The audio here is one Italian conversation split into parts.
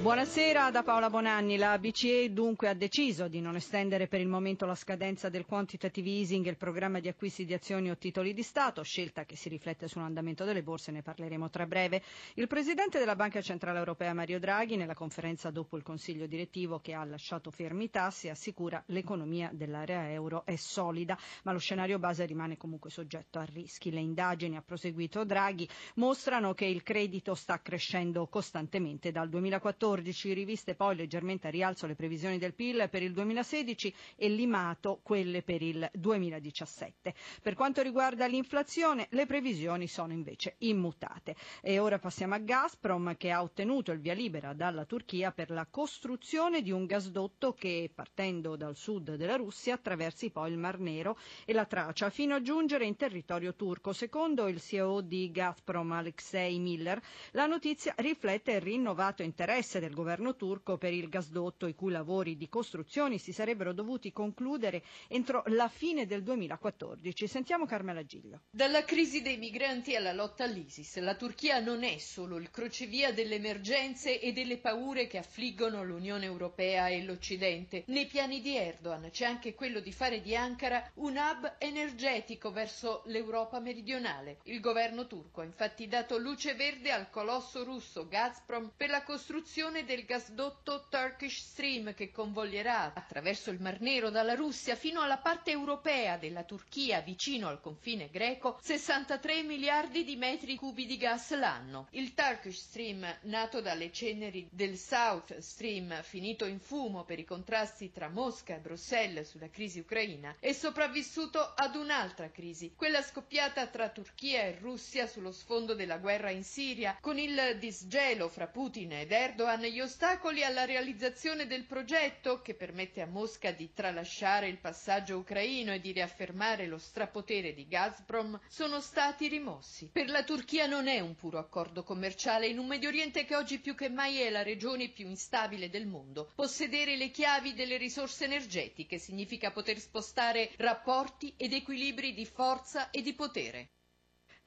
Buonasera da Paola Bonanni. La BCE dunque ha deciso di non estendere per il momento la scadenza del quantitative easing e il programma di acquisti di azioni o titoli di Stato, scelta che si riflette sull'andamento delle borse, ne parleremo tra breve. Il presidente della Banca Centrale Europea Mario Draghi, nella conferenza dopo il Consiglio direttivo che ha lasciato fermi i tassi, assicura l'economia dell'area euro è solida, ma lo scenario base rimane comunque soggetto a rischi. Le indagini, ha proseguito Draghi, mostrano che il credito sta crescendo costantemente dal 2014 2014, riviste poi leggermente a rialzo le previsioni del PIL per il 2016 e limato quelle per il 2017. Per quanto riguarda l'inflazione, le previsioni sono invece immutate. E ora passiamo a Gazprom che ha ottenuto il via libera dalla Turchia per la costruzione di un gasdotto che partendo dal sud della Russia attraversi poi il Mar Nero e la Tracia fino a giungere in territorio turco. Secondo il CEO di Gazprom Alexei Miller, la notizia riflette il rinnovato interesse del governo turco per il gasdotto i cui lavori di costruzione si sarebbero dovuti concludere entro la fine del 2014. Sentiamo Carmela Giglio. Dalla crisi dei migranti alla lotta all'ISIS, la Turchia non è solo il crocevia delle emergenze e delle paure che affliggono l'Unione Europea e l'Occidente. Nei piani di Erdogan c'è anche quello di fare di Ankara un hub energetico verso l'Europa meridionale. Il governo turco ha infatti dato luce verde al colosso russo Gazprom per la costruzione costruzione del gasdotto Turkish Stream che convoglierà attraverso il Mar Nero dalla Russia fino alla parte europea della Turchia vicino al confine greco 63 miliardi di metri cubi di gas l'anno. Il Turkish Stream, nato dalle ceneri del South Stream, finito in fumo per i contrasti tra Mosca e Bruxelles sulla crisi ucraina, è sopravvissuto ad un'altra crisi, quella scoppiata tra Turchia e Russia sullo sfondo della guerra in Siria, con il disgelo fra Putin ed Erdogan gli ostacoli alla realizzazione del progetto, che permette a Mosca di tralasciare il passaggio ucraino e di riaffermare lo strapotere di Gazprom, sono stati rimossi. Per la Turchia non è un puro accordo commerciale in un Medio Oriente che oggi più che mai è la regione più instabile del mondo. Possedere le chiavi delle risorse energetiche significa poter spostare rapporti ed equilibri di forza e di potere.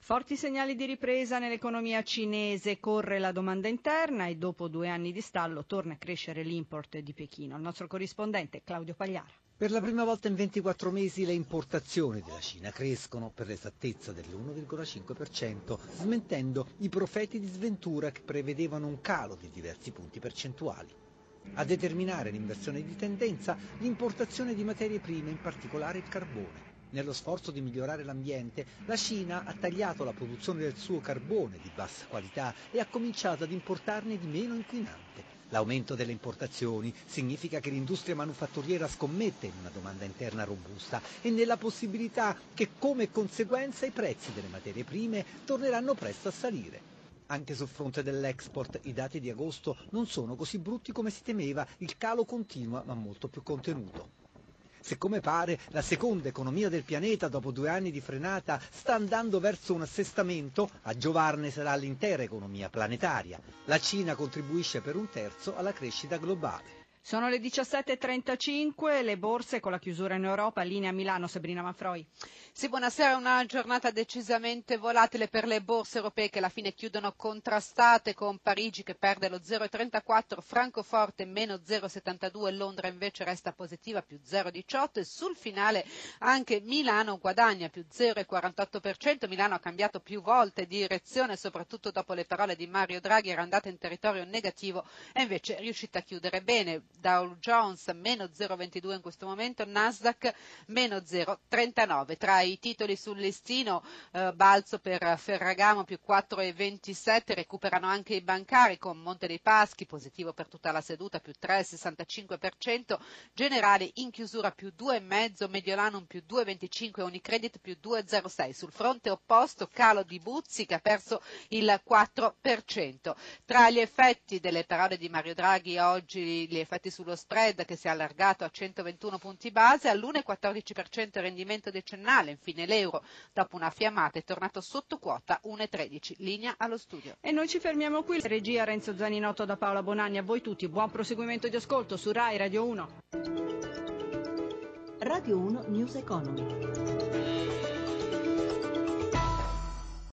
Forti segnali di ripresa nell'economia cinese, corre la domanda interna e dopo due anni di stallo torna a crescere l'import di Pechino. Il nostro corrispondente Claudio Pagliara. Per la prima volta in 24 mesi le importazioni della Cina crescono per l'esattezza dell'1,5%, smentendo i profeti di sventura che prevedevano un calo di diversi punti percentuali. A determinare l'inversione di tendenza l'importazione di materie prime, in particolare il carbone. Nello sforzo di migliorare l'ambiente, la Cina ha tagliato la produzione del suo carbone di bassa qualità e ha cominciato ad importarne di meno inquinante. L'aumento delle importazioni significa che l'industria manufatturiera scommette in una domanda interna robusta e nella possibilità che come conseguenza i prezzi delle materie prime torneranno presto a salire. Anche sul fronte dell'export i dati di agosto non sono così brutti come si temeva, il calo continua ma molto più contenuto. Se come pare la seconda economia del pianeta dopo due anni di frenata sta andando verso un assestamento, a giovarne sarà l'intera economia planetaria. La Cina contribuisce per un terzo alla crescita globale. Sono le 17.35, le borse con la chiusura in Europa, linea Milano, Sabrina Manfroi. Sì, buonasera, una giornata decisamente volatile per le borse europee che alla fine chiudono contrastate con Parigi che perde lo 0,34, Francoforte meno 0,72, Londra invece resta positiva più 0,18 e sul finale anche Milano guadagna più 0,48%, Milano ha cambiato più volte direzione soprattutto dopo le parole di Mario Draghi, era andata in territorio negativo e invece è riuscita a chiudere bene Dow Jones meno 0,22 in questo momento, Nasdaq meno 0,39. Tra i titoli sul listino eh, balzo per Ferragamo più 4,27, recuperano anche i bancari con Monte dei Paschi positivo per tutta la seduta più 3,65%, Generali in chiusura più 2,5, Mediolanum più 2,25 Unicredit più 2,06. Sul fronte opposto calo di Buzzi che ha perso il 4%. Tra gli effetti delle parole di Mario Draghi oggi, gli effetti effetti sullo spread che si è allargato a 121 punti base, all'1,14% il rendimento decennale, infine l'euro dopo una fiammata è tornato sotto quota 1,13, linea allo studio. E noi ci fermiamo qui, regia Renzo Zaninotto da Paola Bonanni, a voi tutti, buon proseguimento di ascolto su RAI Radio 1. Radio 1 News Economy.